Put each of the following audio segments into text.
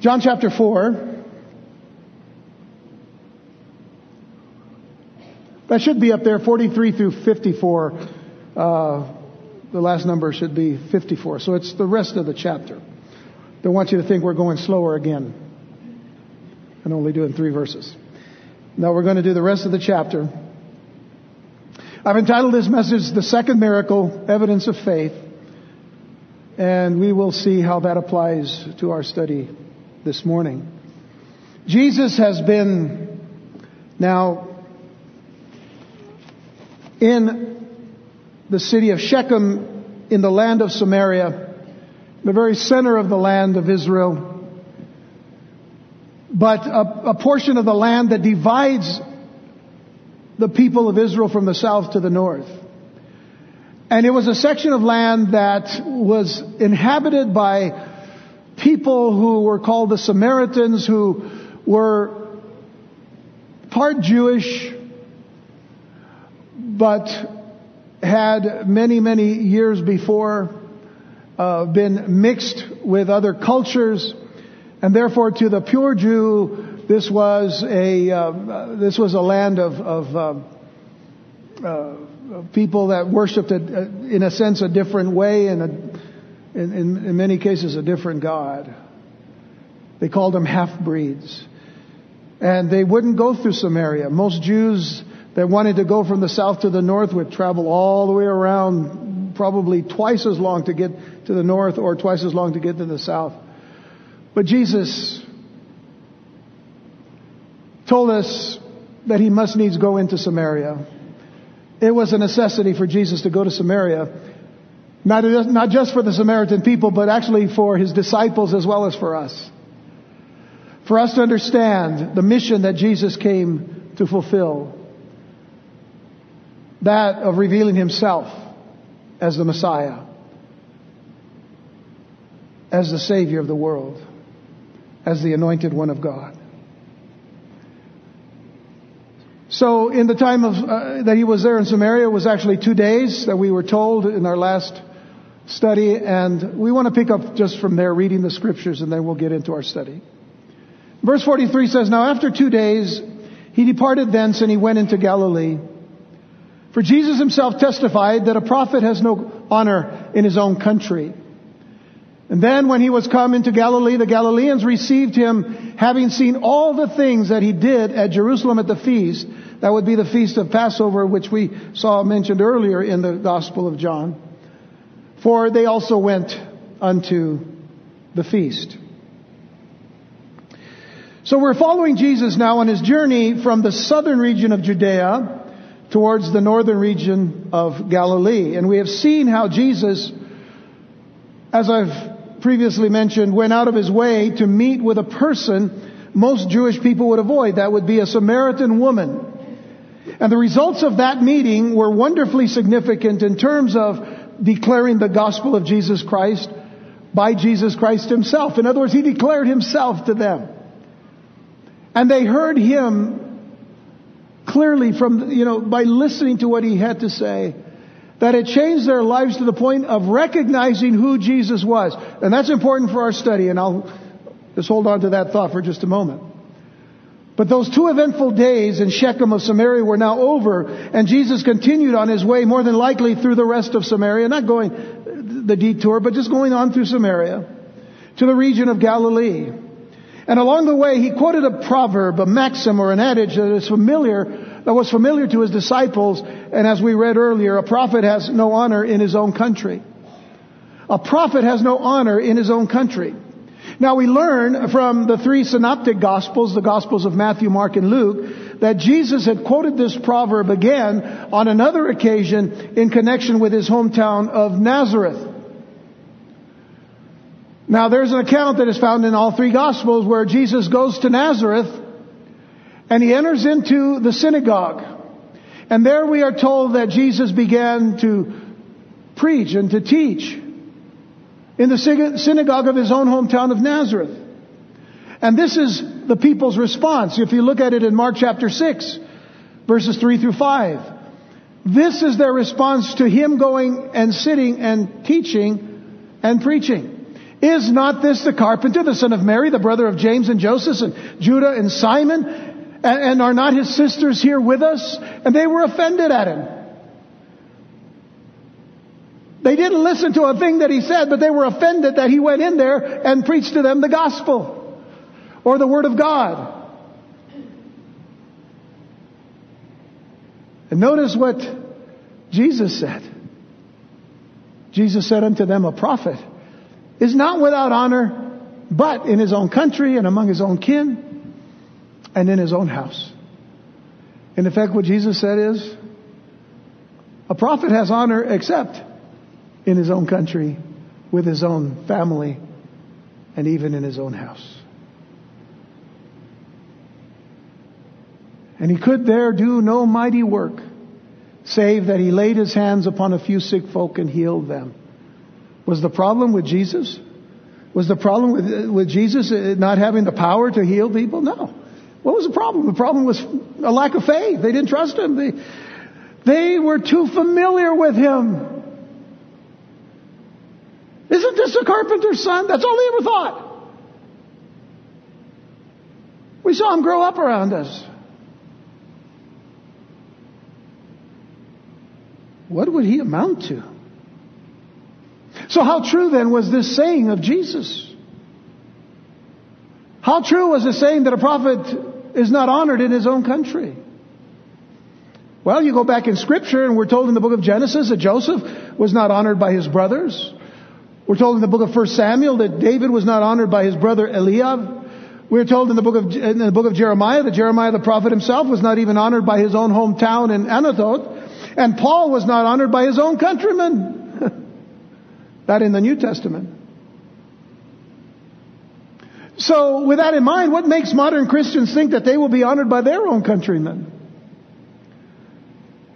John chapter 4. That should be up there, 43 through 54. Uh, the last number should be 54. So it's the rest of the chapter. Don't want you to think we're going slower again and only doing three verses. Now we're going to do the rest of the chapter. I've entitled this message, The Second Miracle, Evidence of Faith. And we will see how that applies to our study this morning. Jesus has been now in the city of Shechem in the land of Samaria, the very center of the land of Israel. But a, a portion of the land that divides the people of Israel from the south to the north. And it was a section of land that was inhabited by people who were called the Samaritans who were part Jewish, but had many, many years before uh, been mixed with other cultures, and therefore to the pure Jew, this was a uh, this was a land of, of um, uh, people that worshipped, a, in a sense, a different way, and in, in, in many cases, a different God. They called them half breeds, and they wouldn't go through Samaria. Most Jews that wanted to go from the south to the north would travel all the way around, probably twice as long to get to the north or twice as long to get to the south. But Jesus told us that he must needs go into Samaria. It was a necessity for Jesus to go to Samaria, not, not just for the Samaritan people, but actually for his disciples as well as for us. For us to understand the mission that Jesus came to fulfill that of revealing himself as the Messiah, as the Savior of the world, as the anointed one of God. So, in the time of, uh, that he was there in Samaria was actually two days that we were told in our last study, and we want to pick up just from there, reading the scriptures, and then we'll get into our study. Verse 43 says, Now after two days, he departed thence and he went into Galilee. For Jesus himself testified that a prophet has no honor in his own country. And then when he was come into Galilee, the Galileans received him, having seen all the things that he did at Jerusalem at the feast. That would be the feast of Passover, which we saw mentioned earlier in the Gospel of John. For they also went unto the feast. So we're following Jesus now on his journey from the southern region of Judea towards the northern region of Galilee. And we have seen how Jesus, as I've previously mentioned, went out of his way to meet with a person most Jewish people would avoid. That would be a Samaritan woman. And the results of that meeting were wonderfully significant in terms of declaring the gospel of Jesus Christ by Jesus Christ himself. In other words, he declared himself to them. And they heard him clearly from, you know, by listening to what he had to say, that it changed their lives to the point of recognizing who Jesus was. And that's important for our study, and I'll just hold on to that thought for just a moment. But those two eventful days in Shechem of Samaria were now over, and Jesus continued on his way, more than likely through the rest of Samaria, not going the detour, but just going on through Samaria to the region of Galilee. And along the way, he quoted a proverb, a maxim, or an adage that is familiar, that was familiar to his disciples. And as we read earlier, a prophet has no honor in his own country. A prophet has no honor in his own country. Now we learn from the three synoptic gospels, the gospels of Matthew, Mark, and Luke, that Jesus had quoted this proverb again on another occasion in connection with his hometown of Nazareth. Now there's an account that is found in all three gospels where Jesus goes to Nazareth and he enters into the synagogue. And there we are told that Jesus began to preach and to teach in the synagogue of his own hometown of Nazareth. And this is the people's response. If you look at it in Mark chapter 6, verses 3 through 5. This is their response to him going and sitting and teaching and preaching. Is not this the carpenter, the son of Mary, the brother of James and Joseph and Judah and Simon? And, and are not his sisters here with us? And they were offended at him. They didn't listen to a thing that he said, but they were offended that he went in there and preached to them the gospel or the word of God. And notice what Jesus said. Jesus said unto them, a prophet is not without honor, but in his own country and among his own kin and in his own house. In effect, what Jesus said is, a prophet has honor except in his own country, with his own family, and even in his own house. And he could there do no mighty work, save that he laid his hands upon a few sick folk and healed them. Was the problem with Jesus? Was the problem with, with Jesus uh, not having the power to heal people? No. What was the problem? The problem was a lack of faith. They didn't trust him. They, they were too familiar with him. Isn't this a carpenter's son? That's all they ever thought. We saw him grow up around us. What would he amount to? So how true then was this saying of Jesus? How true was the saying that a prophet is not honored in his own country? Well, you go back in scripture and we're told in the book of Genesis that Joseph was not honored by his brothers. We're told in the book of 1 Samuel that David was not honored by his brother Eliab. We're told in the book of, in the book of Jeremiah that Jeremiah the prophet himself was not even honored by his own hometown in Anathoth. And Paul was not honored by his own countrymen. that in the New Testament. So, with that in mind, what makes modern Christians think that they will be honored by their own countrymen?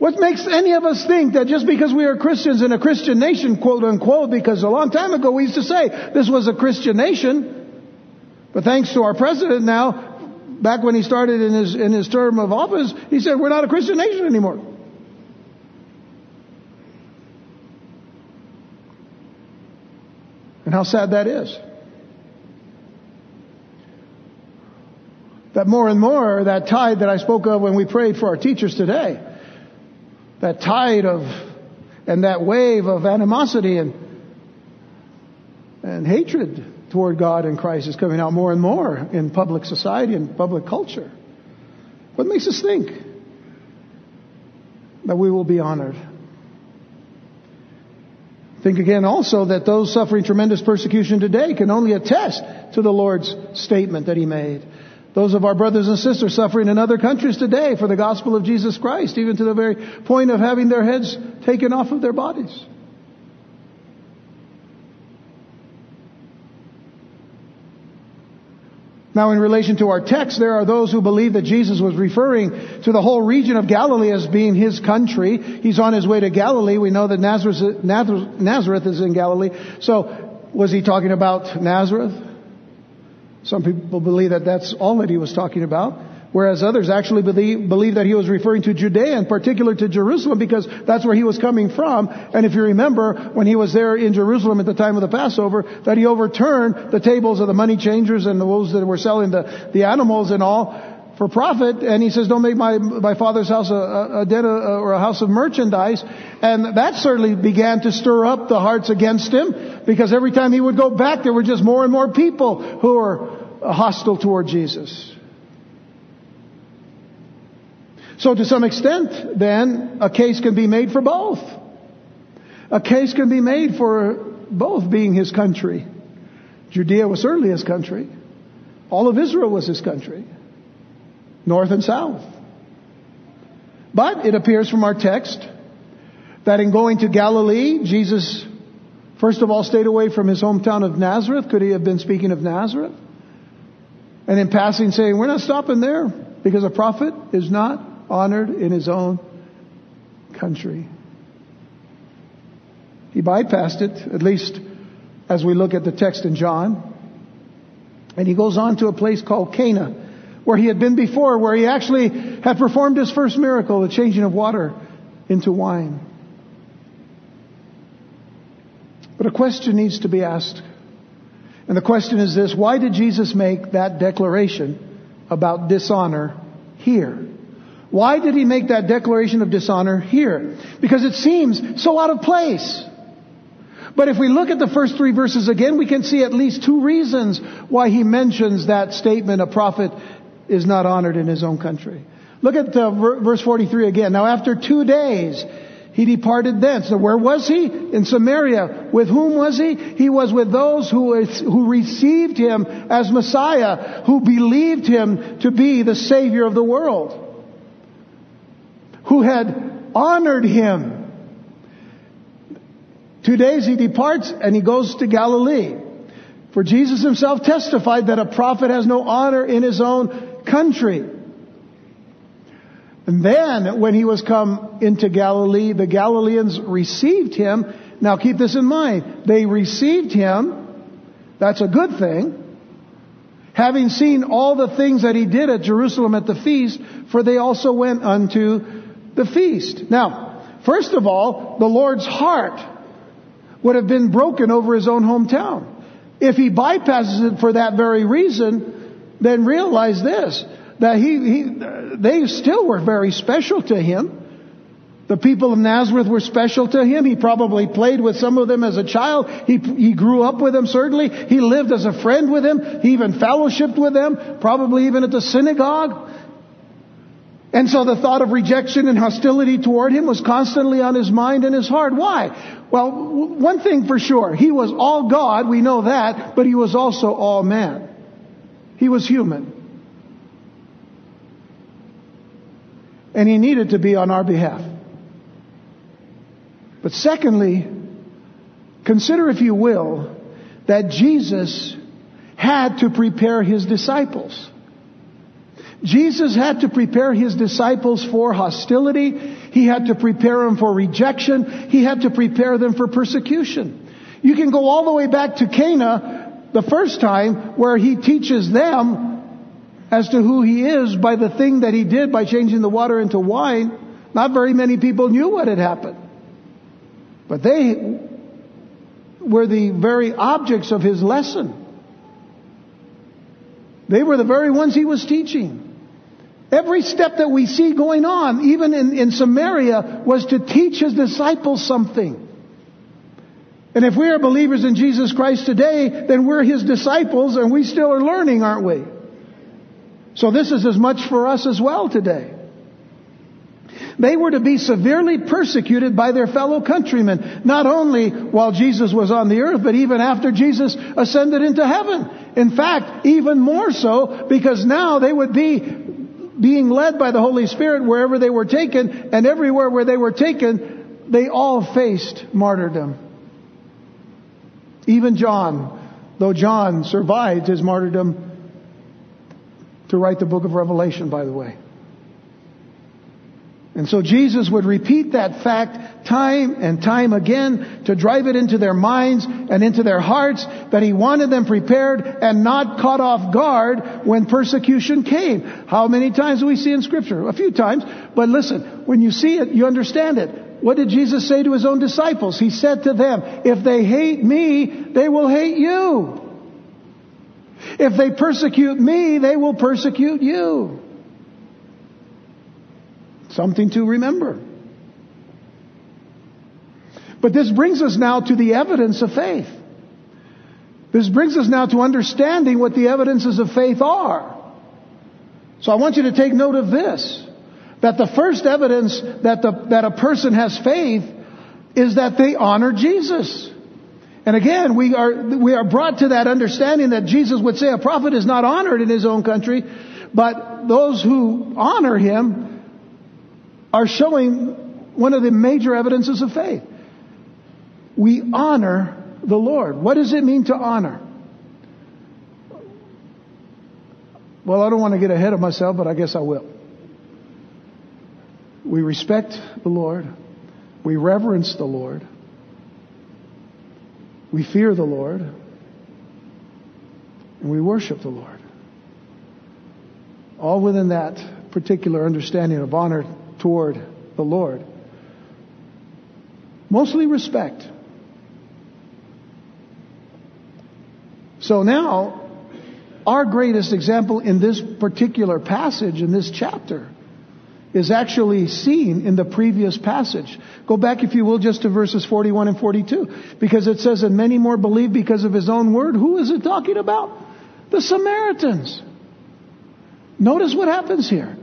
What makes any of us think that just because we are Christians in a Christian nation, quote unquote, because a long time ago we used to say this was a Christian nation, but thanks to our president now, back when he started in his, in his term of office, he said we're not a Christian nation anymore. And how sad that is. That more and more, that tide that I spoke of when we prayed for our teachers today, that tide of, and that wave of animosity and, and hatred toward God and Christ is coming out more and more in public society and public culture. What makes us think that we will be honored? Think again also that those suffering tremendous persecution today can only attest to the Lord's statement that He made. Those of our brothers and sisters suffering in other countries today for the gospel of Jesus Christ, even to the very point of having their heads taken off of their bodies. Now, in relation to our text, there are those who believe that Jesus was referring to the whole region of Galilee as being his country. He's on his way to Galilee. We know that Nazareth, Nazareth is in Galilee. So, was he talking about Nazareth? Some people believe that that's all that he was talking about whereas others actually believe, believe that he was referring to Judea, in particular to Jerusalem, because that's where he was coming from. And if you remember, when he was there in Jerusalem at the time of the Passover, that he overturned the tables of the money changers and the those that were selling the, the animals and all for profit. And he says, don't make my, my father's house a, a den or a house of merchandise. And that certainly began to stir up the hearts against him, because every time he would go back, there were just more and more people who were hostile toward Jesus. So to some extent, then, a case can be made for both. A case can be made for both being his country. Judea was certainly his country. All of Israel was his country. North and south. But it appears from our text that in going to Galilee, Jesus first of all stayed away from his hometown of Nazareth. Could he have been speaking of Nazareth? And in passing saying, we're not stopping there because a prophet is not honored in his own country. He bypassed it, at least as we look at the text in John. And he goes on to a place called Cana, where he had been before, where he actually had performed his first miracle, the changing of water into wine. But a question needs to be asked. And the question is this, why did Jesus make that declaration about dishonor here? Why did he make that declaration of dishonor here? Because it seems so out of place. But if we look at the first three verses again, we can see at least two reasons why he mentions that statement, a prophet is not honored in his own country. Look at uh, verse 43 again. Now after two days, he departed thence. So where was he? In Samaria. With whom was he? He was with those who, who received him as Messiah, who believed him to be the Savior of the world, who had honored him. Two days he departs and he goes to Galilee. For Jesus himself testified that a prophet has no honor in his own country. And then, when he was come into Galilee, the Galileans received him. Now keep this in mind. They received him. That's a good thing. Having seen all the things that he did at Jerusalem at the feast, for they also went unto the feast. Now, first of all, the Lord's heart would have been broken over his own hometown. If he bypasses it for that very reason, then realize this that he, he, they still were very special to him. The people of Nazareth were special to him. He probably played with some of them as a child. He, he grew up with them, certainly. He lived as a friend with them. He even fellowshipped with them, probably even at the synagogue. And so the thought of rejection and hostility toward him was constantly on his mind and his heart. Why? Well, one thing for sure. He was all God, we know that, but he was also all man. He was human. and he needed to be on our behalf. But secondly, consider, if you will, that Jesus had to prepare his disciples. Jesus had to prepare his disciples for hostility. He had to prepare them for rejection. He had to prepare them for persecution. You can go all the way back to Cana the first time where he teaches them as to who he is by the thing that he did by changing the water into wine, not very many people knew what had happened. But they were the very objects of his lesson. They were the very ones he was teaching. Every step that we see going on, even in, in Samaria, was to teach his disciples something. And if we are believers in Jesus Christ today, then we're his disciples and we still are learning, aren't we? So this is as much for us as well today. They were to be severely persecuted by their fellow countrymen, not only while Jesus was on the earth, but even after Jesus ascended into heaven. In fact, even more so, because now they would be being led by the Holy Spirit wherever they were taken, and everywhere where they were taken, they all faced martyrdom. Even John, though John survived his martyrdom, to write the book of Revelation, by the way. And so Jesus would repeat that fact time and time again to drive it into their minds and into their hearts that he wanted them prepared and not caught off guard when persecution came. How many times do we see in scripture? A few times. But listen, when you see it, you understand it. What did Jesus say to his own disciples? He said to them, if they hate me, they will hate you. If they persecute me, they will persecute you. Something to remember. But this brings us now to the evidence of faith. This brings us now to understanding what the evidences of faith are. So I want you to take note of this. That the first evidence that, the, that a person has faith is that they honor Jesus. And again, we are, we are brought to that understanding that Jesus would say a prophet is not honored in his own country, but those who honor him are showing one of the major evidences of faith. We honor the Lord. What does it mean to honor? Well, I don't want to get ahead of myself, but I guess I will. We respect the Lord. We reverence the Lord. We fear the Lord and we worship the Lord. All within that particular understanding of honor toward the Lord. Mostly respect. So now, our greatest example in this particular passage, in this chapter, is actually seen in the previous passage. Go back, if you will, just to verses 41 and 42. Because it says, and many more believe because of his own word. Who is it talking about? The Samaritans. Notice what happens here.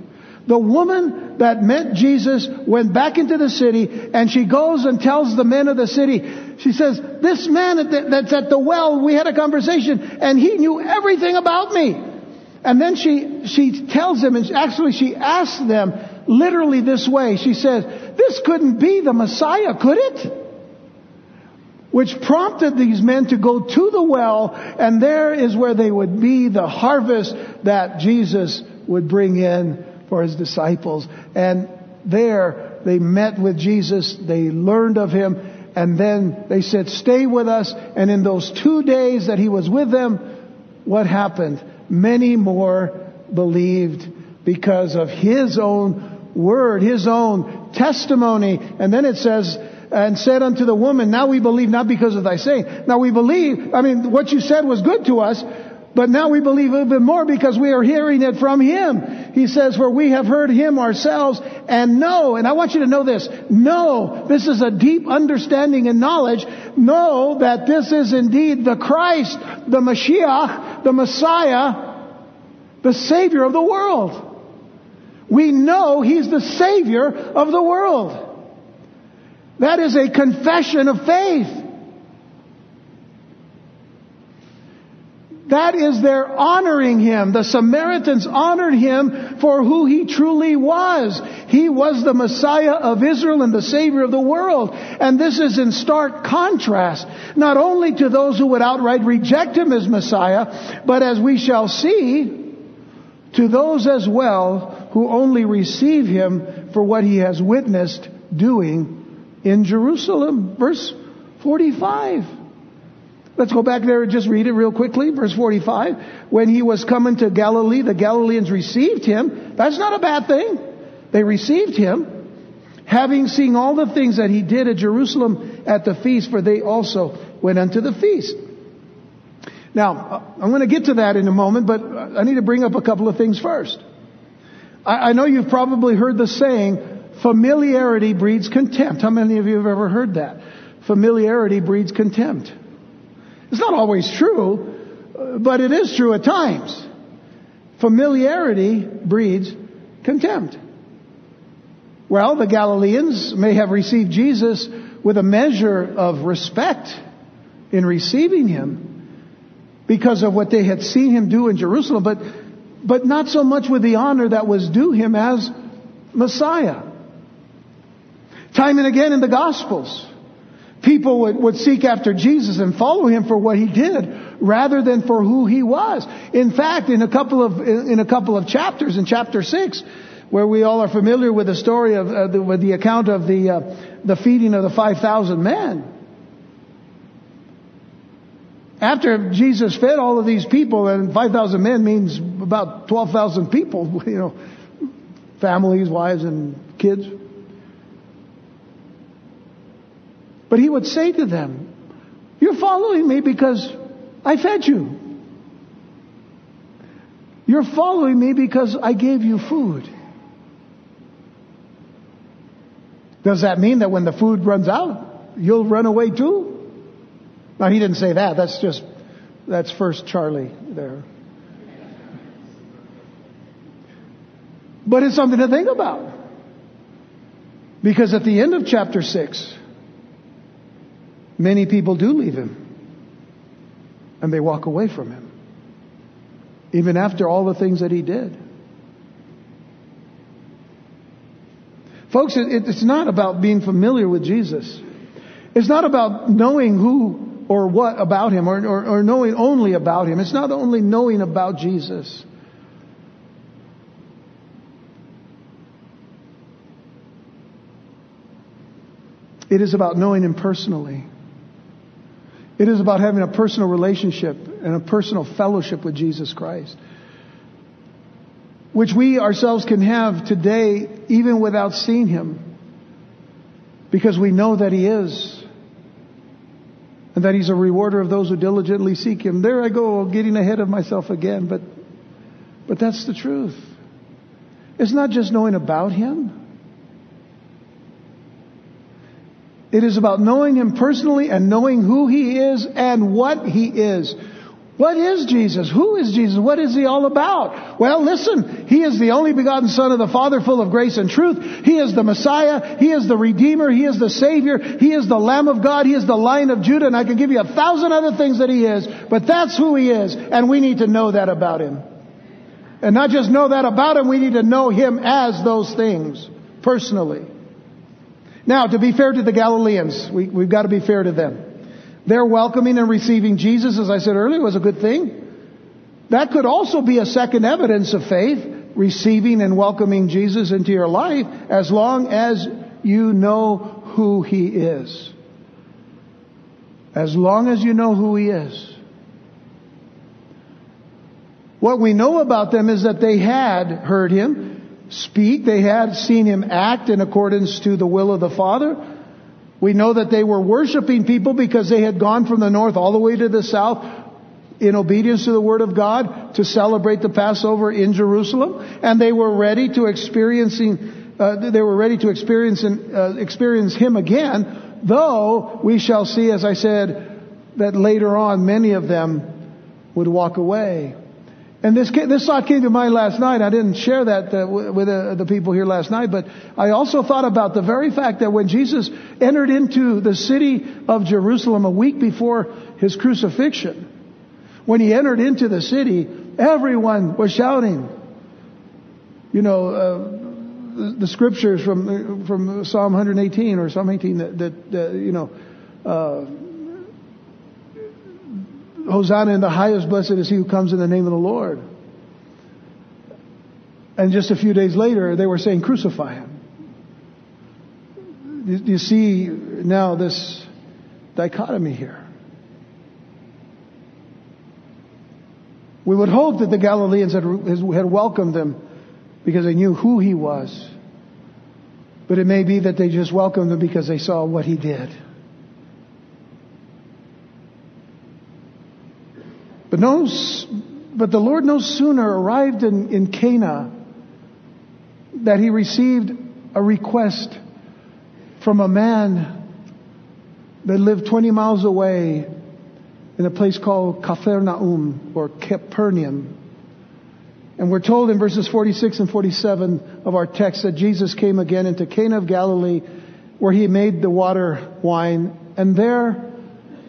The woman that met Jesus went back into the city and she goes and tells the men of the city, she says, this man that's at the well, we had a conversation and he knew everything about me. And then she, she tells them, and actually she asks them literally this way. She says, this couldn't be the Messiah, could it? Which prompted these men to go to the well, and there is where they would be the harvest that Jesus would bring in for his disciples. And there they met with Jesus, they learned of him, and then they said, stay with us. And in those two days that he was with them, what happened? Many more believed because of his own word, his own testimony. And then it says, and said unto the woman, now we believe not because of thy saying. Now we believe, I mean, what you said was good to us, but now we believe even more because we are hearing it from him. He says, for we have heard him ourselves and know, and I want you to know this, know, this is a deep understanding and knowledge, know that this is indeed the Christ, the Mashiach, the Messiah, the Savior of the world. We know He's the Savior of the world. That is a confession of faith. That is their honoring him. The Samaritans honored him for who he truly was. He was the Messiah of Israel and the Savior of the world. And this is in stark contrast, not only to those who would outright reject him as Messiah, but as we shall see, to those as well who only receive him for what he has witnessed doing in Jerusalem. Verse 45. Let's go back there and just read it real quickly. Verse 45. When he was coming to Galilee, the Galileans received him. That's not a bad thing. They received him. Having seen all the things that he did at Jerusalem at the feast, for they also went unto the feast. Now, I'm going to get to that in a moment, but I need to bring up a couple of things first. I, I know you've probably heard the saying, familiarity breeds contempt. How many of you have ever heard that? Familiarity breeds contempt. It's not always true, but it is true at times. Familiarity breeds contempt. Well, the Galileans may have received Jesus with a measure of respect in receiving him because of what they had seen him do in Jerusalem, but but not so much with the honor that was due him as Messiah. Time and again in the Gospels, people would, would seek after Jesus and follow him for what he did rather than for who he was. In fact, in a couple of, in a couple of chapters, in chapter 6, where we all are familiar with the story of, uh, the, with the account of the, uh, the feeding of the 5,000 men, after Jesus fed all of these people, and 5,000 men means about 12,000 people, you know, families, wives, and kids. But he would say to them, You're following me because I fed you. You're following me because I gave you food. Does that mean that when the food runs out, you'll run away too? Now he didn't say that. That's just, that's first Charlie there. But it's something to think about. Because at the end of chapter 6, many people do leave him. And they walk away from him. Even after all the things that he did. Folks, it's not about being familiar with Jesus. It's not about knowing who or what about him or, or, or knowing only about him. It's not only knowing about Jesus. It is about knowing him personally. It is about having a personal relationship and a personal fellowship with Jesus Christ. Which we ourselves can have today even without seeing him. Because we know that he is and that He's a rewarder of those who diligently seek Him. There I go, getting ahead of myself again, but, but that's the truth. It's not just knowing about Him. It is about knowing Him personally and knowing who He is and what He is. What is Jesus? Who is Jesus? What is He all about? Well, listen, He is the only begotten Son of the Father, full of grace and truth. He is the Messiah. He is the Redeemer. He is the Savior. He is the Lamb of God. He is the Lion of Judah. And I can give you a thousand other things that He is, but that's who He is. And we need to know that about Him. And not just know that about Him, we need to know Him as those things, personally. Now, to be fair to the Galileans, we, we've got to be fair to them. Their welcoming and receiving Jesus, as I said earlier, was a good thing. That could also be a second evidence of faith, receiving and welcoming Jesus into your life, as long as you know who He is. As long as you know who He is. What we know about them is that they had heard Him speak, they had seen Him act in accordance to the will of the Father, we know that they were worshiping people because they had gone from the north all the way to the south in obedience to the Word of God to celebrate the Passover in Jerusalem. And they were ready to experiencing, uh, they were ready to experience, uh, experience Him again, though we shall see, as I said, that later on many of them would walk away. And this this thought came to mind last night. I didn't share that uh, with uh, the people here last night, but I also thought about the very fact that when Jesus entered into the city of Jerusalem a week before his crucifixion, when he entered into the city, everyone was shouting. You know, uh, the, the, scriptures from from Psalm 118 or Psalm 18 that, that you know. Hosanna in the highest, blessed is he who comes in the name of the Lord. And just a few days later, they were saying, crucify him. You, see now this dichotomy here. We would hope that the Galileans had, had welcomed him because they knew who he was. But it may be that they just welcomed him because they saw what he did. But no, but the Lord no sooner arrived in, in Cana that he received a request from a man that lived 20 miles away in a place called Capernaum or Capernaum. And we're told in verses 46 and 47 of our text that Jesus came again into Cana of Galilee where he made the water wine and there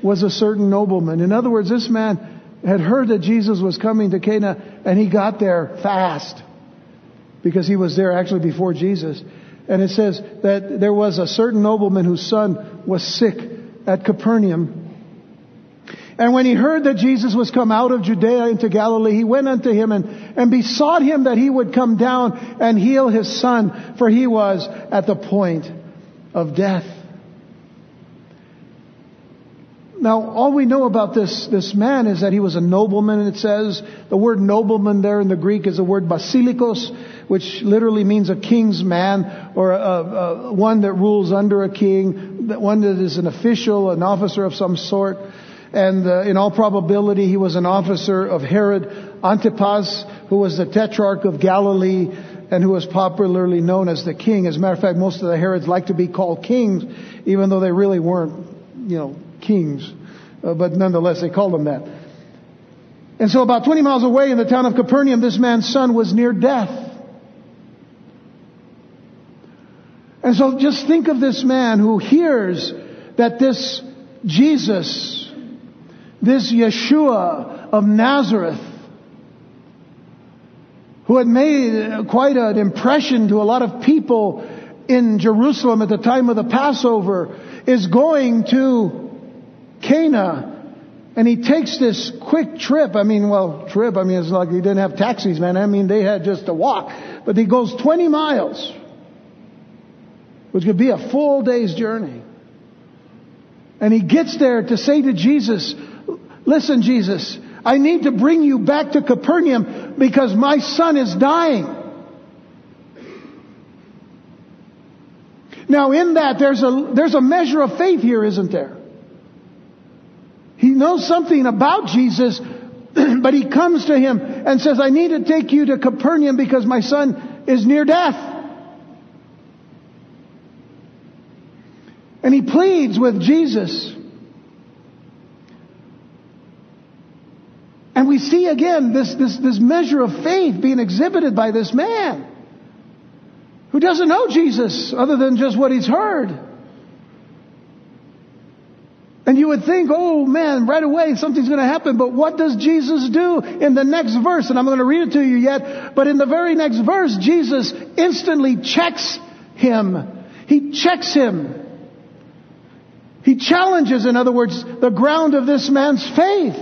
was a certain nobleman. In other words, this man had heard that Jesus was coming to Cana and he got there fast because he was there actually before Jesus. And it says that there was a certain nobleman whose son was sick at Capernaum. And when he heard that Jesus was come out of Judea into Galilee, he went unto him and, and besought him that he would come down and heal his son, for he was at the point of death. Now, all we know about this, this man is that he was a nobleman, it says. The word nobleman there in the Greek is the word basilikos, which literally means a king's man, or a, a, one that rules under a king, one that is an official, an officer of some sort. And uh, in all probability, he was an officer of Herod Antipas, who was the tetrarch of Galilee, and who was popularly known as the king. As a matter of fact, most of the Herods like to be called kings, even though they really weren't, you know, kings, uh, but nonetheless they called him that. And so about 20 miles away in the town of Capernaum, this man's son was near death. And so just think of this man who hears that this Jesus, this Yeshua of Nazareth, who had made quite an impression to a lot of people in Jerusalem at the time of the Passover, is going to Cana. And he takes this quick trip. I mean, well, trip, I mean, it's like he didn't have taxis, man. I mean, they had just a walk. But he goes 20 miles, which could be a full day's journey. And he gets there to say to Jesus, listen, Jesus, I need to bring you back to Capernaum because my son is dying. Now in that, there's a, there's a measure of faith here, isn't there? He knows something about Jesus, but he comes to him and says, I need to take you to Capernaum because my son is near death. And he pleads with Jesus. And we see again this, this, this measure of faith being exhibited by this man who doesn't know Jesus other than just what he's heard. And you would think, oh man, right away something's going to happen. But what does Jesus do in the next verse? And I'm going to read it to you yet. But in the very next verse, Jesus instantly checks him. He checks him. He challenges, in other words, the ground of this man's faith.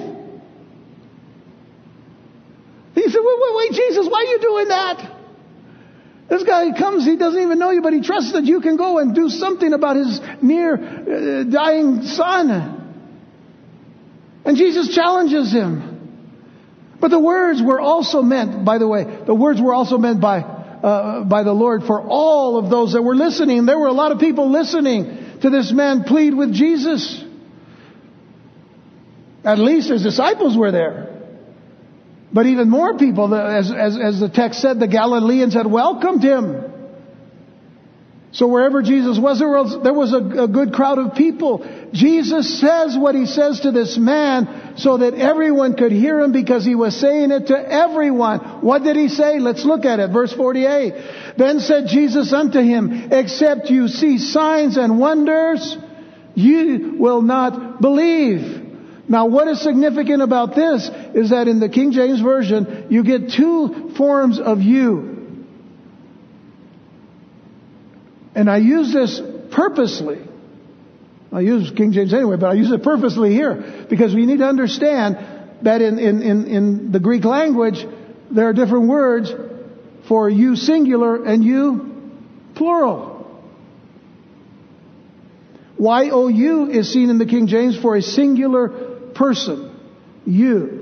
He said, wait, wait, wait, Jesus, why are you doing that? This guy comes, he doesn't even know you, but he trusts that you can go and do something about his near uh, dying son. And Jesus challenges him. But the words were also meant, by the way, the words were also meant by, uh, by the Lord for all of those that were listening. There were a lot of people listening to this man plead with Jesus. At least his disciples were there. But even more people, as, as, as the text said, the Galileans had welcomed him. So wherever Jesus was, there was, there was a, a, good crowd of people. Jesus says what he says to this man so that everyone could hear him because he was saying it to everyone. What did he say? Let's look at it. Verse 48. Then said Jesus unto him, except you see signs and wonders, you will not believe. Now what is significant about this is that in the King James Version, you get two forms of you. And I use this purposely. I use King James anyway, but I use it purposely here because we need to understand that in, in, in, in the Greek language, there are different words for you singular and you plural. Y-O-U is seen in the King James for a singular person. You.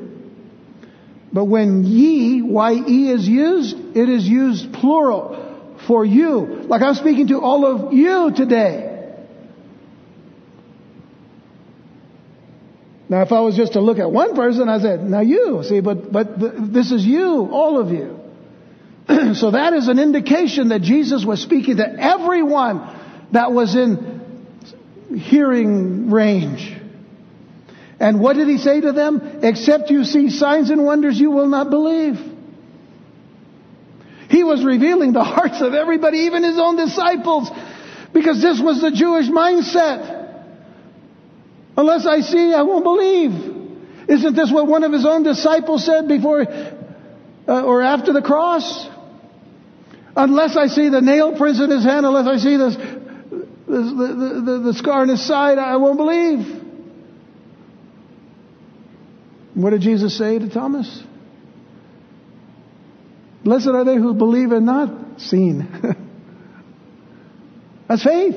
But when ye, Y-E is used, it is used plural for you. Like I'm speaking to all of you today. Now, if I was just to look at one person, I said, now you, see, but, but this is you, all of you. so that is an indication that Jesus was speaking to everyone that was in hearing range. And what did he say to them? Except you see signs and wonders, you will not believe. He was revealing the hearts of everybody, even his own disciples, because this was the Jewish mindset. Unless I see, I won't believe. Isn't this what one of his own disciples said before uh, or after the cross? Unless I see the nail prints in his hand, unless I see this, this the, the, the scar in his side, I won't believe. What did Jesus say to Thomas? Blessed are they who believe and not seen. That's faith.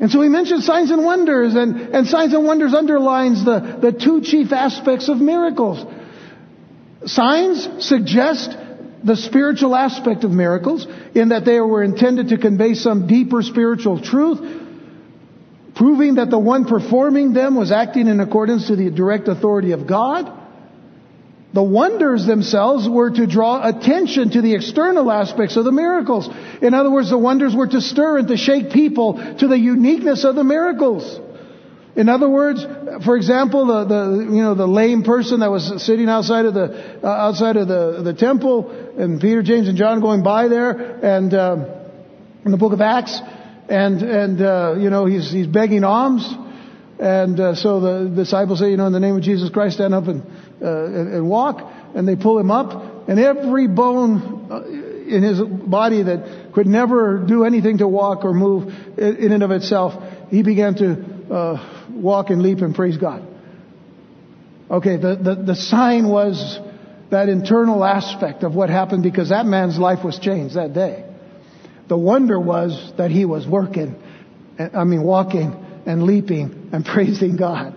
And so he mentions signs and wonders, and, and signs and wonders underlines the, the two chief aspects of miracles. Signs suggest the spiritual aspect of miracles in that they were intended to convey some deeper spiritual truth, proving that the one performing them was acting in accordance to the direct authority of God. The wonders themselves were to draw attention to the external aspects of the miracles. In other words, the wonders were to stir and to shake people to the uniqueness of the miracles. In other words, for example, the, the you know the lame person that was sitting outside of the uh, outside of the the temple, and Peter, James, and John going by there, and uh, in the book of Acts, and and uh, you know he's he's begging alms, and uh, so the disciples say, you know, in the name of Jesus Christ, stand up and uh, and, and, walk, and they pull him up, and every bone uh, in his body that could never do anything to walk or move in and of itself, he began to uh, walk and leap and praise God. Okay, the, the, the sign was that internal aspect of what happened because that man's life was changed that day. The wonder was that he was working, I mean walking and leaping and praising God.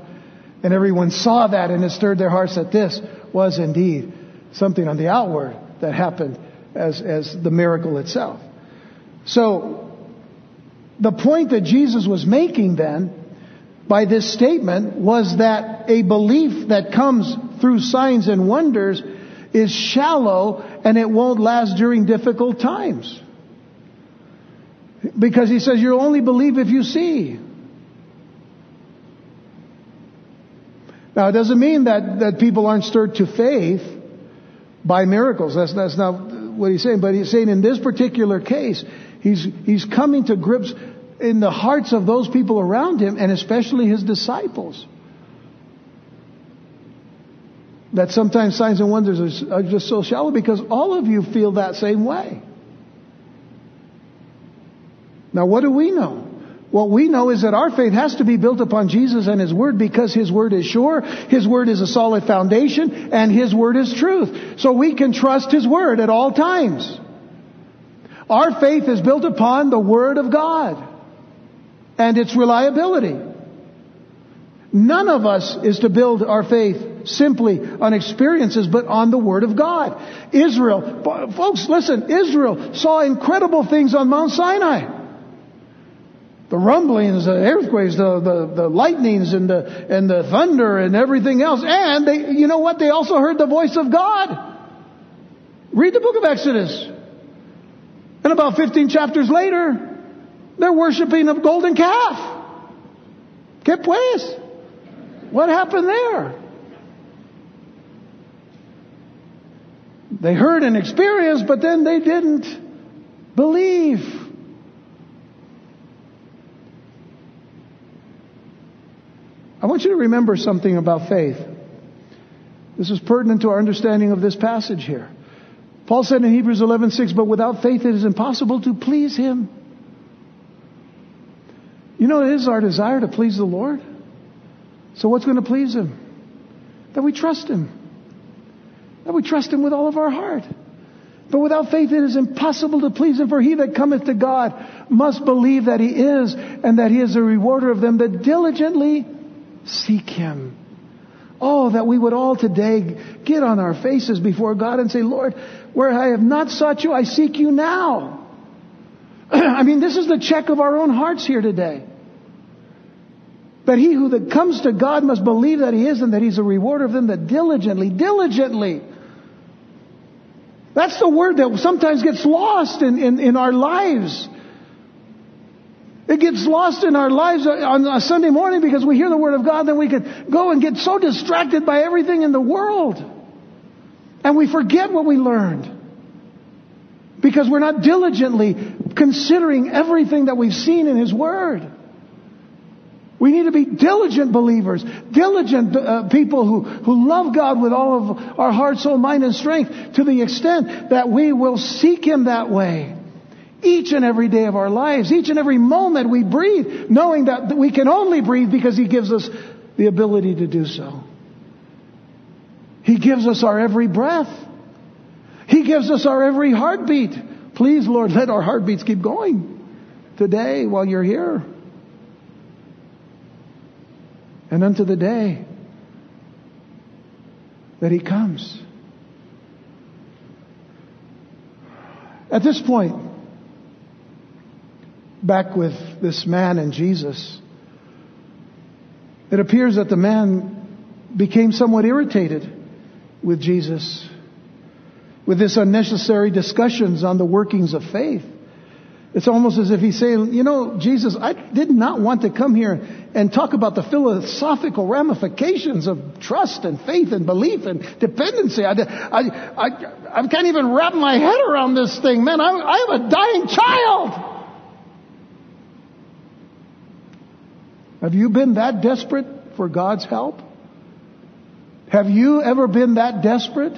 And everyone saw that and it stirred their hearts that this was indeed something on the outward that happened as, as the miracle itself. So, the point that Jesus was making then by this statement was that a belief that comes through signs and wonders is shallow and it won't last during difficult times. Because he says you'll only believe if you see. Now it doesn't mean that, that people aren't stirred to faith by miracles. That's, that's not what he's saying. But he's saying in this particular case, he's, he's coming to grips in the hearts of those people around him and especially his disciples. That sometimes signs and wonders are, are just so shallow because all of you feel that same way. Now what do we know? What we know is that our faith has to be built upon Jesus and His Word because His Word is sure, His Word is a solid foundation, and His Word is truth. So we can trust His Word at all times. Our faith is built upon the Word of God and its reliability. None of us is to build our faith simply on experiences, but on the Word of God. Israel, folks, listen, Israel saw incredible things on Mount Sinai the rumblings, the earthquakes, the, the, the lightnings and the, and the thunder and everything else. And they, you know what? They also heard the voice of God. Read the book of Exodus. And about 15 chapters later, they're worshiping a golden calf. ¿Qué pues? What happened there? They heard and experienced, but then they didn't believe. I want you to remember something about faith. This is pertinent to our understanding of this passage here. Paul said in Hebrews 11:6, "But without faith it is impossible to please him." You know, it is our desire to please the Lord. So what's going to please him? That we trust him. That we trust him with all of our heart. But without faith it is impossible to please him, for he that cometh to God must believe that he is, and that he is a rewarder of them that diligently Seek Him. Oh, that we would all today get on our faces before God and say, Lord, where I have not sought you, I seek you now. I mean, this is the check of our own hearts here today. But he who that comes to God must believe that he is and that he's a rewarder of them that diligently, diligently. That's the word that sometimes gets lost in, in, in our lives. It gets lost in our lives on a Sunday morning because we hear the Word of God, then we can go and get so distracted by everything in the world. And we forget what we learned. Because we're not diligently considering everything that we've seen in His Word. We need to be diligent believers, diligent uh, people who, who love God with all of our heart, soul, mind, and strength to the extent that we will seek Him that way each and every day of our lives, each and every moment we breathe, knowing that we can only breathe because He gives us the ability to do so. He gives us our every breath. He gives us our every heartbeat. Please, Lord, let our heartbeats keep going today while you're here. And unto the day that He comes. At this point, back with this man and Jesus, it appears that the man became somewhat irritated with Jesus, with this unnecessary discussions on the workings of faith. It's almost as if he's saying, you know, Jesus, I did not want to come here and talk about the philosophical ramifications of trust and faith and belief and dependency. I, I, I, I can't even wrap my head around this thing, man. I, I have a dying child. Have you been that desperate for God's help? Have you ever been that desperate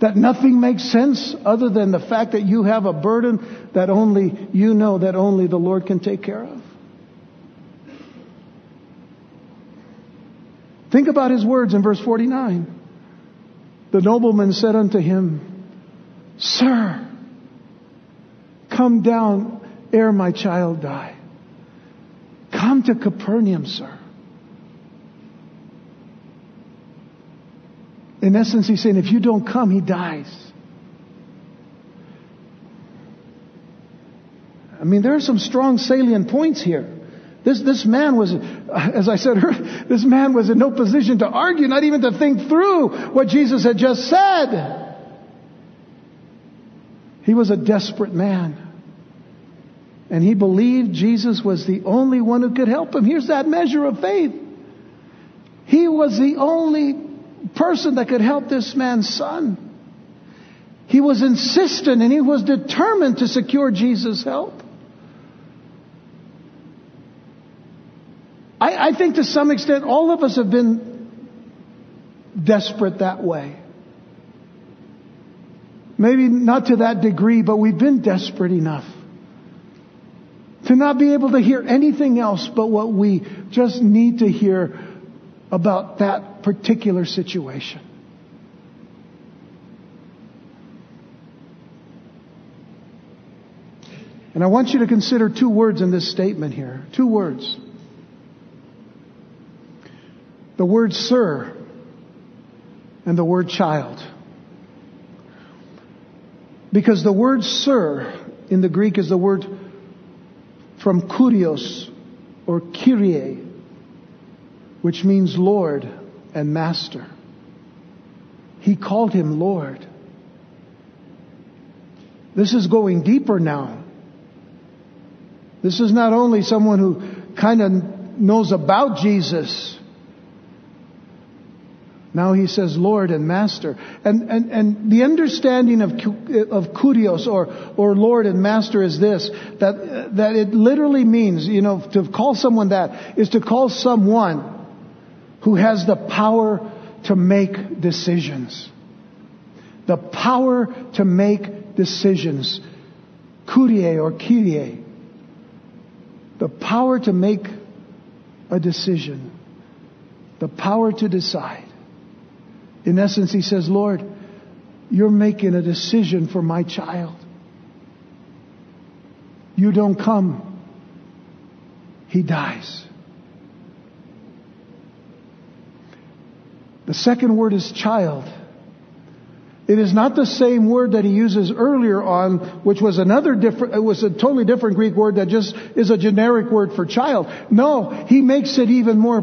that nothing makes sense other than the fact that you have a burden that only you know that only the Lord can take care of? Think about his words in verse 49. The nobleman said unto him, Sir, come down ere my child die. Come to Capernaum, sir. In essence, he's saying, if you don't come, he dies. I mean, there are some strong salient points here. This, this man was, as I said, this man was in no position to argue, not even to think through what Jesus had just said. He was a desperate man. And he believed Jesus was the only one who could help him. Here's that measure of faith. He was the only person that could help this man's son. He was insistent and he was determined to secure Jesus' help. I, I think to some extent all of us have been desperate that way. Maybe not to that degree, but we've been desperate enough to not be able to hear anything else but what we just need to hear about that particular situation. And I want you to consider two words in this statement here. Two words. The word sir and the word child. Because the word sir in the Greek is the word from kurios or kyrie, which means Lord and Master. He called him Lord. This is going deeper now. This is not only someone who kind of knows about Jesus. Now he says Lord and Master. And, and, and the understanding of, of kurios or, or Lord and Master is this, that, that it literally means, you know, to call someone that is to call someone who has the power to make decisions. The power to make decisions. Kurie or Kyrie. The power to make a decision. The power to decide. In essence, he says, Lord, you're making a decision for my child. You don't come, he dies. The second word is child. It is not the same word that he uses earlier on, which was another different, it was a totally different Greek word that just is a generic word for child. No, he makes it even more,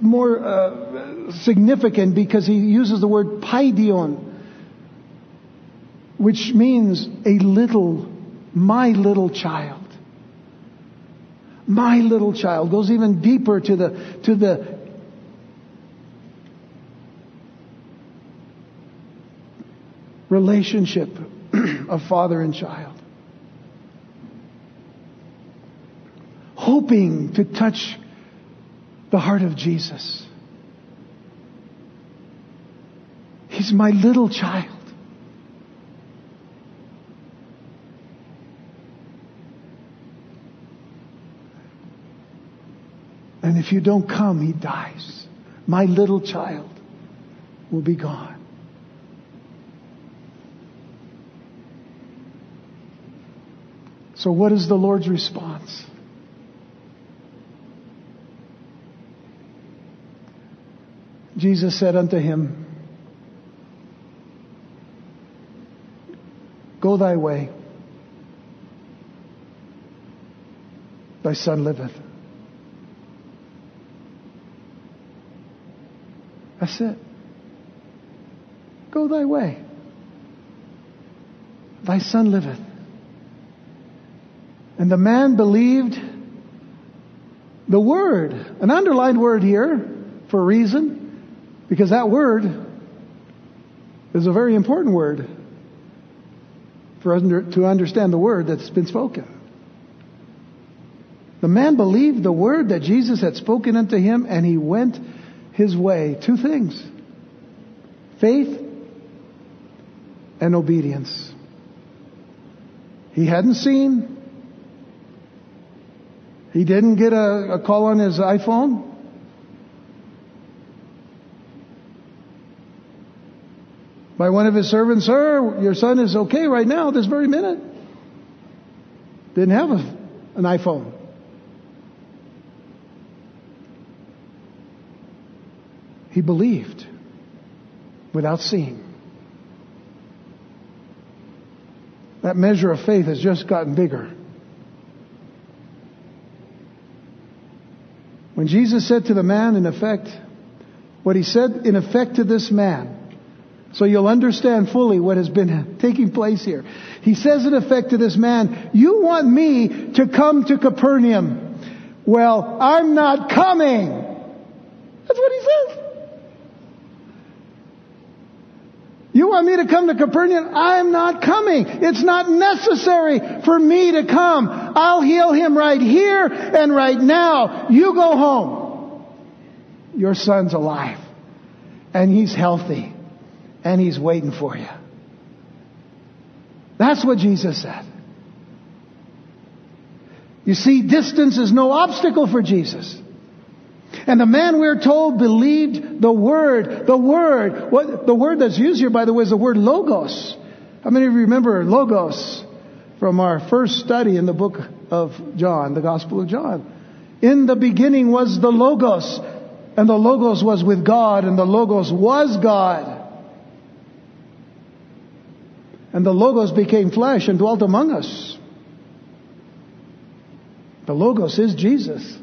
more uh, significant because he uses the word paidion, which means a little, my little child. My little child goes even deeper to the, to the relationship of father and child. Hoping to touch the heart of Jesus. He's my little child. And if you don't come, he dies. My little child will be gone. So, what is the Lord's response? Jesus said unto him, Go thy way. Thy son liveth. That's it. Go thy way. Thy son liveth. And the man believed the word, an underlined word here for a reason, because that word is a very important word for us to understand the word that's been spoken. The man believed the word that Jesus had spoken unto him and he went his way. Two things. Faith and obedience. He hadn't seen, he didn't get a, a call on his iPhone. By one of his servants, sir, your son is okay right now, this very minute. Didn't have a, an iPhone. He believed without seeing. that measure of faith has just gotten bigger. When Jesus said to the man, in effect, what he said in effect to this man, so you'll understand fully what has been taking place here. He says in effect to this man, you want me to come to Capernaum. Well, I'm not coming. That's what he says. You want me to come to Capernaum? I'm not coming. It's not necessary for me to come. I'll heal him right here and right now. You go home. Your son's alive. And he's healthy. And he's waiting for you. That's what Jesus said. You see, distance is no obstacle for Jesus. And the man we're told believed the word, the word. What, the word that's used here, by the way, is the word logos. How many of you remember logos from our first study in the book of John, the Gospel of John? In the beginning was the logos, and the logos was with God, and the logos was God. And the logos became flesh and dwelt among us. The logos is Jesus.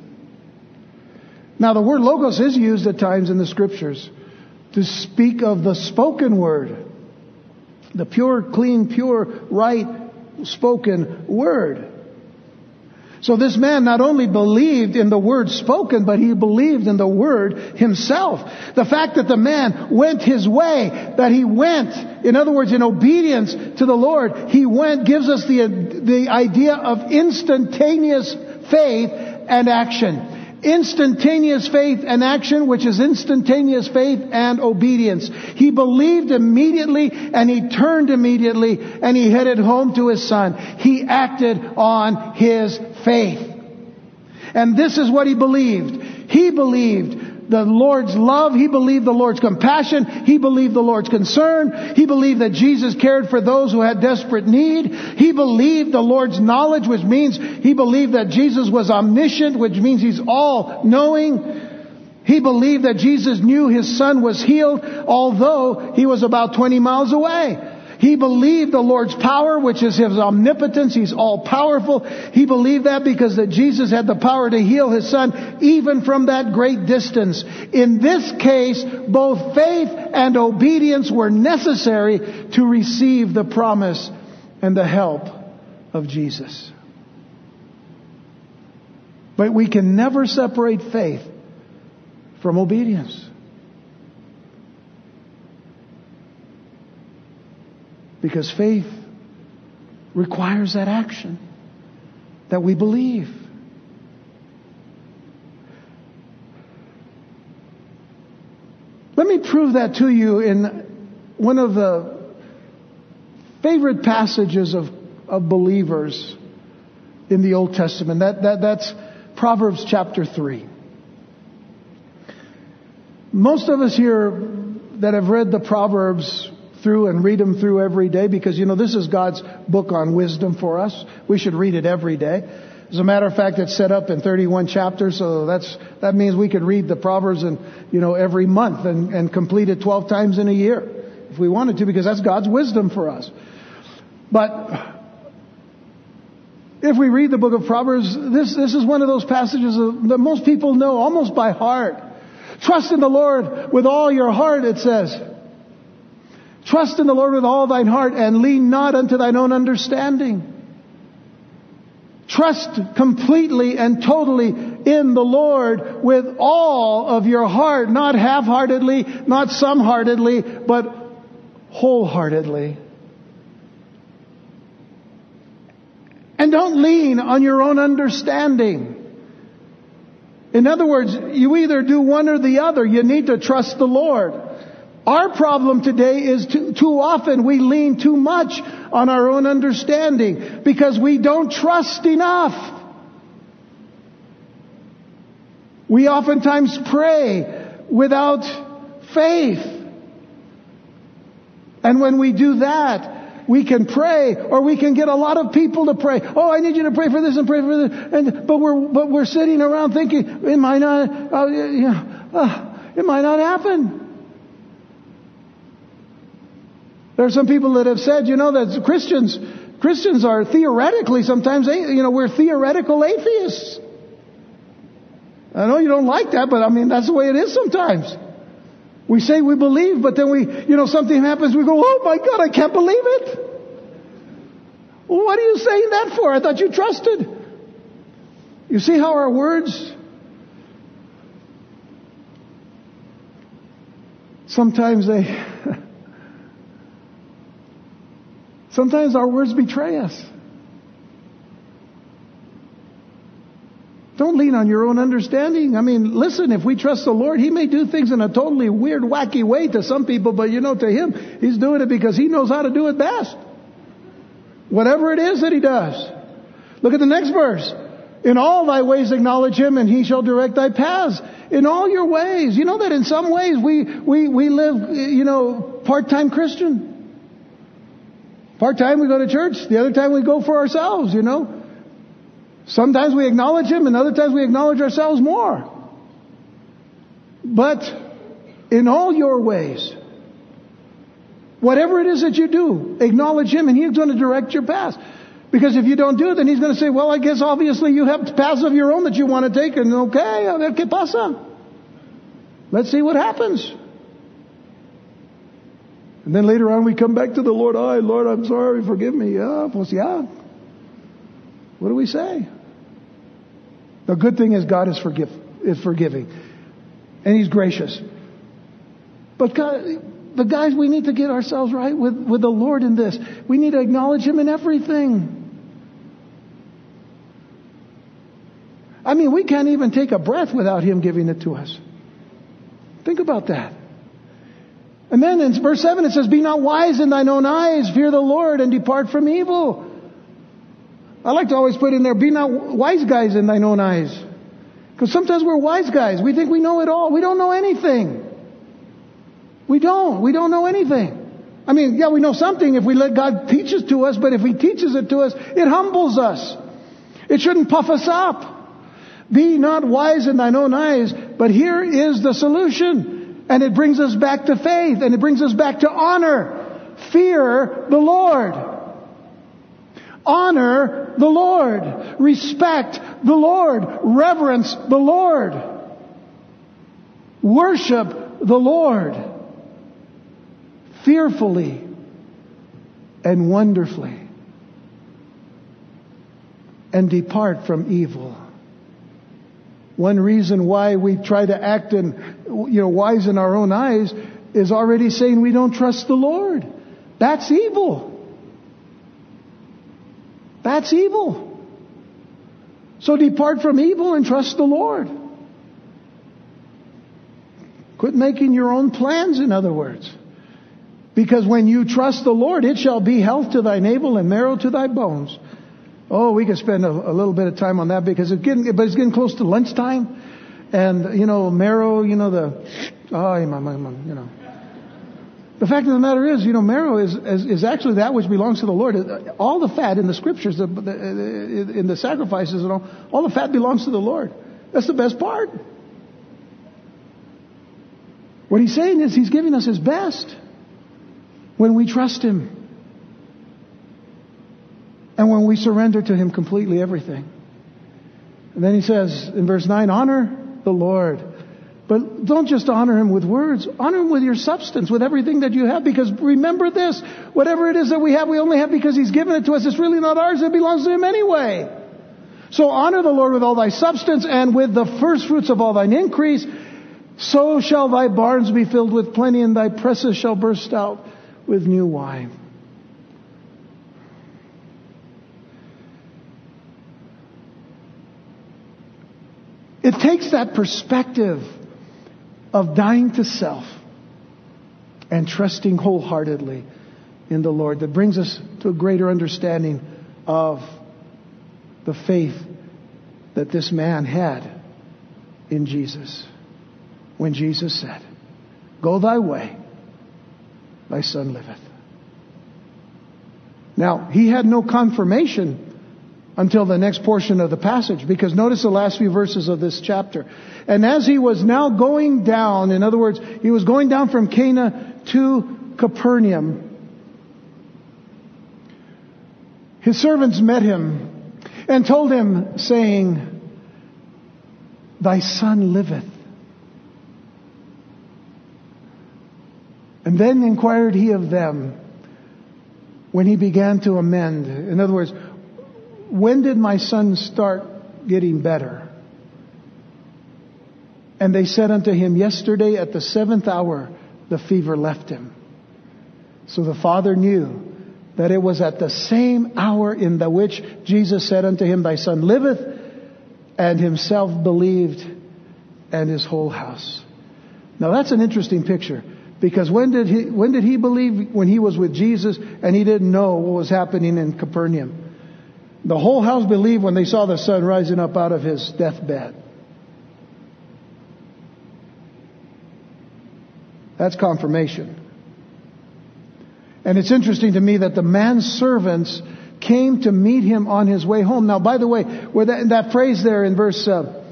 Now, the word logos is used at times in the scriptures to speak of the spoken word, the pure, clean, pure, right spoken word. So this man not only believed in the word spoken, but he believed in the word himself. The fact that the man went his way, that he went, in other words, in obedience to the Lord, he went, gives us the, the idea of instantaneous faith and action instantaneous faith and action, which is instantaneous faith and obedience. He believed immediately and he turned immediately and he headed home to his son. He acted on his faith. And this is what he believed. He believed the Lord's love. He believed the Lord's compassion. He believed the Lord's concern. He believed that Jesus cared for those who had desperate need. He believed the Lord's knowledge, which means he believed that Jesus was omniscient, which means he's all knowing. He believed that Jesus knew his son was healed, although he was about 20 miles away. He believed the Lord's power, which is His omnipotence. He's all powerful. He believed that because that Jesus had the power to heal His Son even from that great distance. In this case, both faith and obedience were necessary to receive the promise and the help of Jesus. But we can never separate faith from obedience. Because faith requires that action that we believe. Let me prove that to you in one of the favorite passages of, of believers in the Old Testament. That, that, that's Proverbs chapter 3. Most of us here that have read the Proverbs through and read them through every day because, you know, this is God's book on wisdom for us. We should read it every day. As a matter of fact, it's set up in 31 chapters, so that's, that means we could read the Proverbs and, you know, every month and, and complete it 12 times in a year if we wanted to because that's God's wisdom for us. But if we read the book of Proverbs, this, this is one of those passages that most people know almost by heart. Trust in the Lord with all your heart, it says. Trust in the Lord with all thine heart and lean not unto thine own understanding. Trust completely and totally in the Lord with all of your heart, not half-heartedly, not some-heartedly, but wholeheartedly. And don't lean on your own understanding. In other words, you either do one or the other. You need to trust the Lord. Our problem today is too, too, often we lean too much on our own understanding because we don't trust enough. We oftentimes pray without faith. And when we do that, we can pray or we can get a lot of people to pray. Oh, I need you to pray for this and pray for this. And, but we're, but we're sitting around thinking, it might not, uh, yeah, uh, it might not happen. There are some people that have said, you know, that Christians Christians are theoretically sometimes, you know, we're theoretical atheists. I know you don't like that, but I mean, that's the way it is sometimes. We say we believe, but then we, you know, something happens, we go, oh my God, I can't believe it. What are you saying that for? I thought you trusted. You see how our words sometimes they sometimes our words betray us. Don't lean on your own understanding. I mean, listen, if we trust the Lord, He may do things in a totally weird, wacky way to some people, but you know, to Him, He's doing it because He knows how to do it best. Whatever it is that He does. Look at the next verse. In all thy ways acknowledge Him and He shall direct thy paths. In all your ways. You know that in some ways we, we, we live, you know, part-time Christian. Part-time we go to church. The other time we go for ourselves, you know. Sometimes we acknowledge Him and other times we acknowledge ourselves more. But in all your ways, whatever it is that you do, acknowledge Him and He's going to direct your path. Because if you don't do it, then He's going to say, well, I guess obviously you have paths of your own that you want to take and okay, a ver qué pasa. Let's see what happens. And then later on we come back to the Lord, oh, Lord, I'm sorry, forgive me. Yeah, pues yeah. What do we say? The good thing is God is, forgive, is forgiving. And He's gracious. But God, but guys, we need to get ourselves right with, with the Lord in this. We need to acknowledge Him in everything. I mean, we can't even take a breath without Him giving it to us. Think about that. And then in verse 7 it says, Be not wise in thine own eyes, fear the Lord, and depart from evil. I like to always put in there, be not wise guys in thine own eyes. Because sometimes we're wise guys. We think we know it all. We don't know anything. We don't. We don't know anything. I mean, yeah, we know something if we let God teach it to us, but if He teaches it to us, it humbles us. It shouldn't puff us up. Be not wise in thine own eyes, but here is the solution. And it brings us back to faith, and it brings us back to honor. Fear the Lord. Honor the Lord. Respect the Lord. Reverence the Lord. Worship the Lord. Fearfully and wonderfully. And depart from evil. One reason why we try to act and you know wise in our own eyes is already saying we don't trust the Lord. That's evil. That's evil. So depart from evil and trust the Lord. Quit making your own plans, in other words. Because when you trust the Lord, it shall be health to thy navel and marrow to thy bones. Oh, we could spend a, a little bit of time on that because it's getting, but it's getting close to lunchtime. And, you know, marrow, you know, the, oh, you know. The fact of the matter is, you know, marrow is, is, is, actually that which belongs to the Lord. All the fat in the scriptures, the, the, in the sacrifices and all, all the fat belongs to the Lord. That's the best part. What he's saying is he's giving us his best when we trust him. And when we surrender to him completely everything. And then he says in verse 9, honor the Lord but don't just honor him with words. Honor him with your substance, with everything that you have. Because remember this, whatever it is that we have, we only have because he's given it to us. It's really not ours. It belongs to him anyway. So honor the Lord with all thy substance and with the first fruits of all thine increase. So shall thy barns be filled with plenty and thy presses shall burst out with new wine. It takes that perspective of dying to self and trusting wholeheartedly in the Lord that brings us to a greater understanding of the faith that this man had in Jesus. When Jesus said, Go thy way, thy son liveth. Now, he had no confirmation until the next portion of the passage because notice the last few verses of this chapter. And as he was now going down, in other words, he was going down from Cana to Capernaum, his servants met him and told him, saying, Thy son liveth. And then inquired he of them when he began to amend. In other words, when did my son start getting better? And they said unto him, Yesterday at the seventh hour the fever left him. So the father knew that it was at the same hour in the which Jesus said unto him, Thy son liveth, and himself believed, and his whole house. Now that's an interesting picture. Because when did he, when did he believe? When he was with Jesus and he didn't know what was happening in Capernaum. The whole house believed when they saw the son rising up out of his deathbed. That's confirmation. And it's interesting to me that the man's servants came to meet him on his way home. Now, by the way, where that, that phrase there in verse, uh,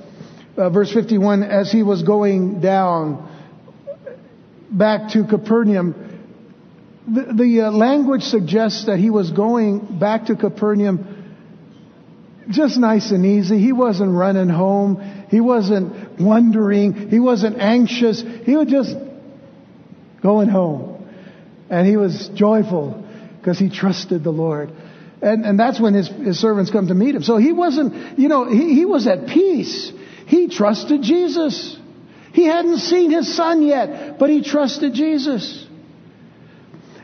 uh, verse 51, as he was going down back to Capernaum, the, the uh, language suggests that he was going back to Capernaum just nice and easy. He wasn't running home. He wasn't wondering. He wasn't anxious. He was just going home. And he was joyful because he trusted the Lord. And, and that's when his, his servants come to meet him. So he wasn't, you know, he, he was at peace. He trusted Jesus. He hadn't seen his son yet, but he trusted Jesus.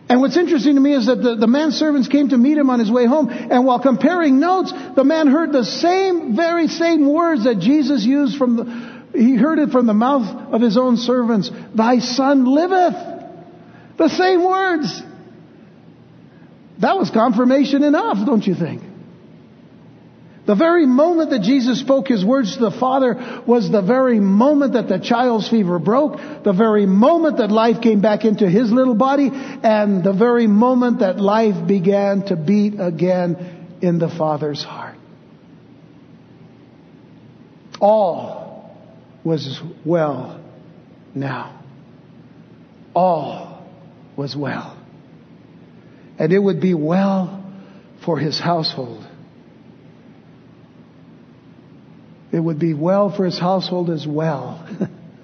And what's interesting to me is that the, the man's servants came to meet him on his way home, and while comparing notes, the man heard the same, very same words that Jesus used from the, he heard it from the mouth of his own servants. Thy son liveth. The same words. That was confirmation enough, don't you think? The very moment that Jesus spoke his words to the Father was the very moment that the child's fever broke, the very moment that life came back into his little body, and the very moment that life began to beat again in the Father's heart. All was well now. All was well. And it would be well for his household. It would be well for his household as well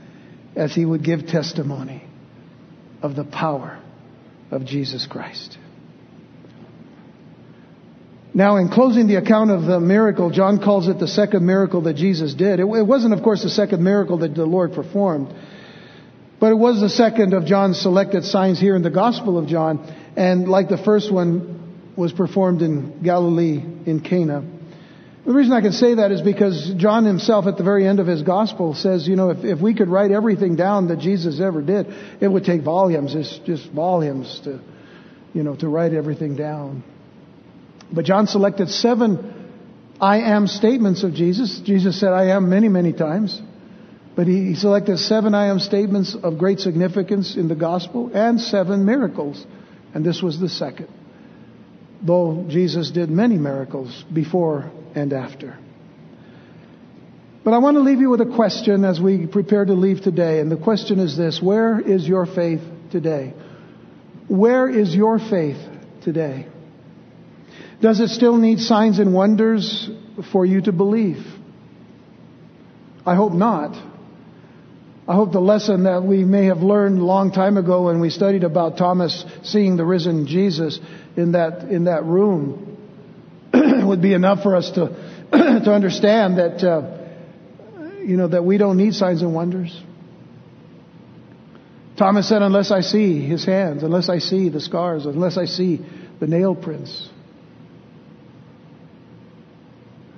as he would give testimony of the power of Jesus Christ. Now, in closing the account of the miracle, John calls it the second miracle that Jesus did. It, wasn't, of course, the second miracle that the Lord performed. But it was the second of John's selected signs here in the Gospel of John. And like the first one, was performed in Galilee in Cana. The reason I can say that is because John himself at the very end of his gospel says, you know, if, if we could write everything down that Jesus ever did, it would take volumes, it's just volumes to, you know, to write everything down. But John selected seven I am statements of Jesus. Jesus said, I am many, many times. But he selected seven I am statements of great significance in the gospel and seven miracles. And this was the second. Though Jesus did many miracles before and after. But I want to leave you with a question as we prepare to leave today. And the question is this Where is your faith today? Where is your faith today? Does it still need signs and wonders for you to believe? I hope not. I hope the lesson that we may have learned a long time ago when we studied about Thomas seeing the risen Jesus in that, in that room would be enough for us to, to understand that, uh, you know, that we don't need signs and wonders. Thomas said, unless I see his hands, unless I see the scars, unless I see the nail prints.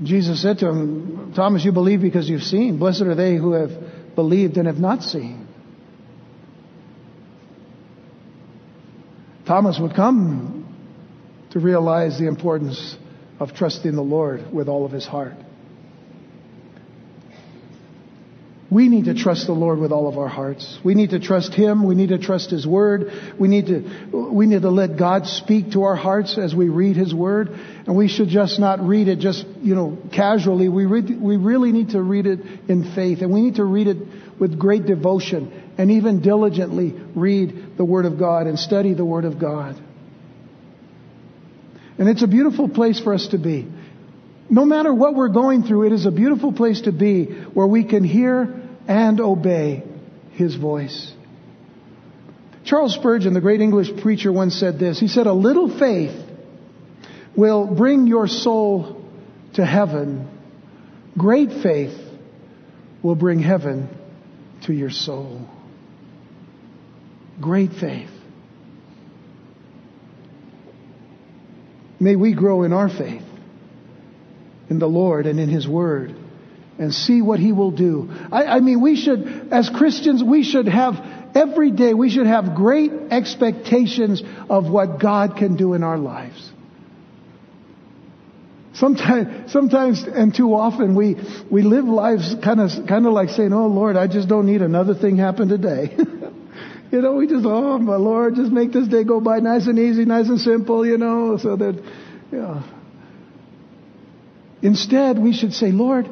Jesus said to him, Thomas, you believe because you've seen. Blessed are they who have believed and have not seen. Thomas would come to realize the importance of trusting the Lord with all of his heart. We need to trust the Lord with all of our hearts. We need to trust Him. We need to trust His Word. We need to, we need to let God speak to our hearts as we read His Word. And we should just not read it just, you know, casually. We read, we really need to read it in faith. And we need to read it with great devotion and even diligently read the Word of God and study the Word of God. And it's a beautiful place for us to be. No matter what we're going through, it is a beautiful place to be where we can hear and obey His voice. Charles Spurgeon, the great English preacher, once said this. He said, A little faith will bring your soul to heaven. Great faith will bring heaven to your soul. Great faith. May we grow in our faith in the Lord and in His Word and see what He will do. I, I, mean, we should, as Christians, we should have every day, we should have great expectations of what God can do in our lives. Sometimes, sometimes and too often we, we live lives kind of, kind of like saying, oh Lord, I just don't need another thing happen today. you know, we just, oh my Lord, just make this day go by nice and easy, nice and simple, you know, so that, you know. Instead, we should say, Lord,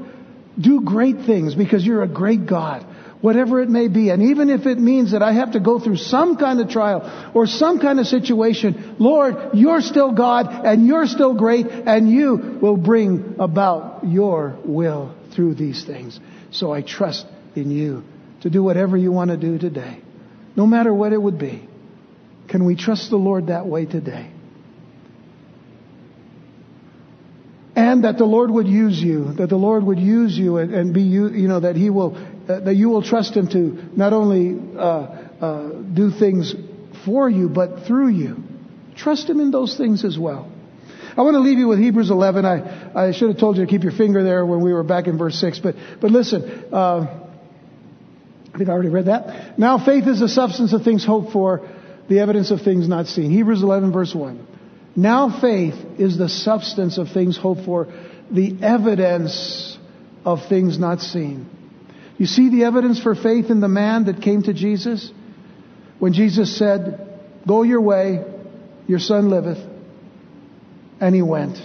do great things because you're a great God whatever it may be. And even if it means that I have to go through some kind of trial or some kind of situation, Lord, you're still God and you're still great and you will bring about your will through these things. So I trust in you to do whatever you want to do today, no matter what it would be. Can we trust the Lord that way today? and that the Lord would use you, that the Lord would use you and, and be you, you know, that He will that you will trust Him to not only uh, uh, do things for you, but through you. Trust Him in those things as well. I want to leave you with Hebrews 11. I, I should have told you to keep your finger there when we were back in verse 6, but, but listen, uh, think I already read that. Now faith is the substance of things hoped for, the evidence of things not seen. Hebrews 11 verse 1. Now faith is the substance of things hoped for, the evidence of things not seen. You see the evidence for faith in the man that came to Jesus? When Jesus said, Go your way, your son liveth. And he went.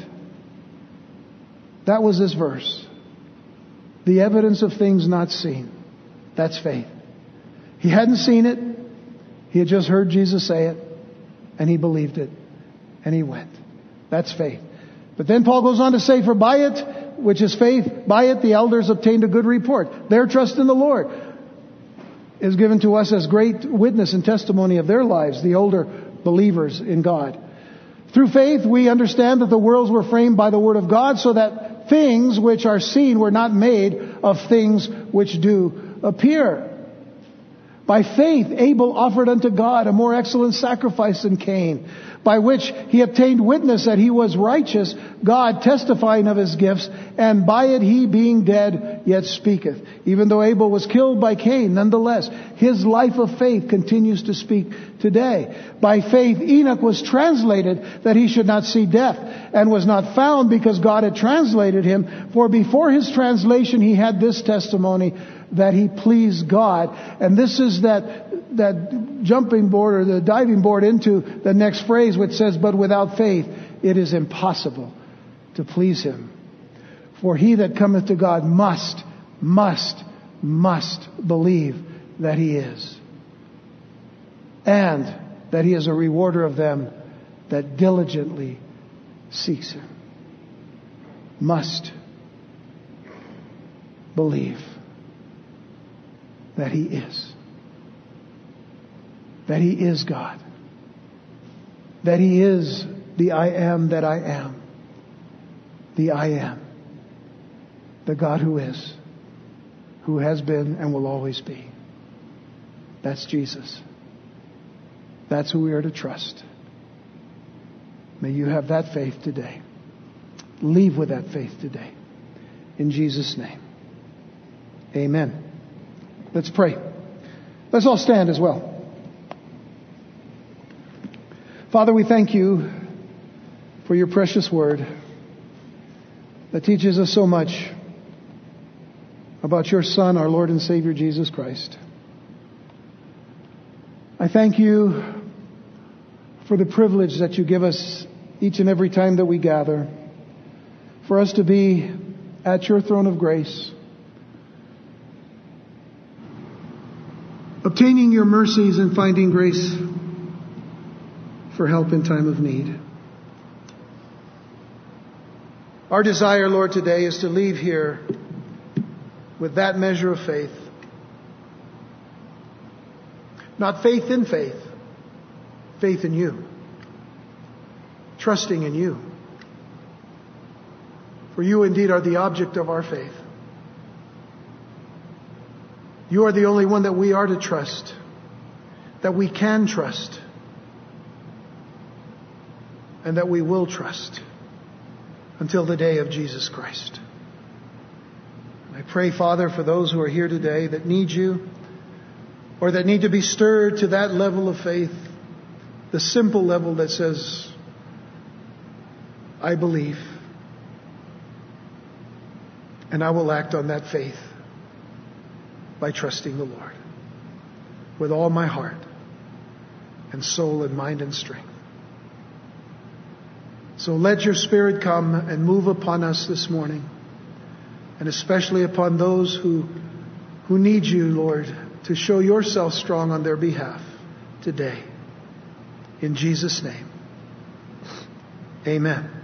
That was this verse. The evidence of things not seen. That's faith. He hadn't seen it. He had just heard Jesus say it. And he believed it. And he went. That's faith. But then Paul goes on to say, For by it which is faith, by it the elders obtained a good report. Their trust in the Lord is given to us as great witness and testimony of their lives, the older believers in God. Through faith, we understand that the worlds were framed by the Word of God so that things which are seen were not made of things which do appear. By faith, Abel offered unto God a more excellent sacrifice than Cain by which he obtained witness that he was righteous, God testifying of his gifts, and by it he being dead yet speaketh. Even though Abel was killed by Cain, nonetheless, his life of faith continues to speak today. By faith Enoch was translated that he should not see death, and was not found because God had translated him, for before his translation he had this testimony, that he pleased God. And this is that that jumping board or the diving board into the next phrase which says, but without faith it is impossible to please him. For he that cometh to God must, must, must believe that he is. And that he is a rewarder of them that diligently seeks him. Must believe that he is that He is God, that He is the I am that I am, the I am, the God who is, who has been and will always be. That's Jesus. That's who we are to trust. May you have that faith today. Leave with that faith today. In Jesus' name. Amen. Let's pray. Let's all stand as well. Father, we thank you for your precious word that teaches us so much about your Son, our Lord and Savior Jesus Christ. I thank you for the privilege that you give us each and every time that we gather, for us to be at your throne of grace, obtaining your mercies and finding grace for help in time of need. Our desire, Lord, today is to leave here with that measure of faith. Not faith in faith, faith in you, trusting in you. For you indeed are the object of our faith. You are the only one that we are to trust, that we can trust, and that we will trust until the day of Jesus Christ. I pray, Father, for those who are here today that need you or that need to be stirred to that level of faith, the simple level that says, I believe, and I will act on that faith by trusting the Lord with all my heart and soul and mind and strength. So let your Spirit come and move upon us this morning, and especially upon those who, who need you, Lord, to show yourself strong on their behalf today. In Jesus' name, amen.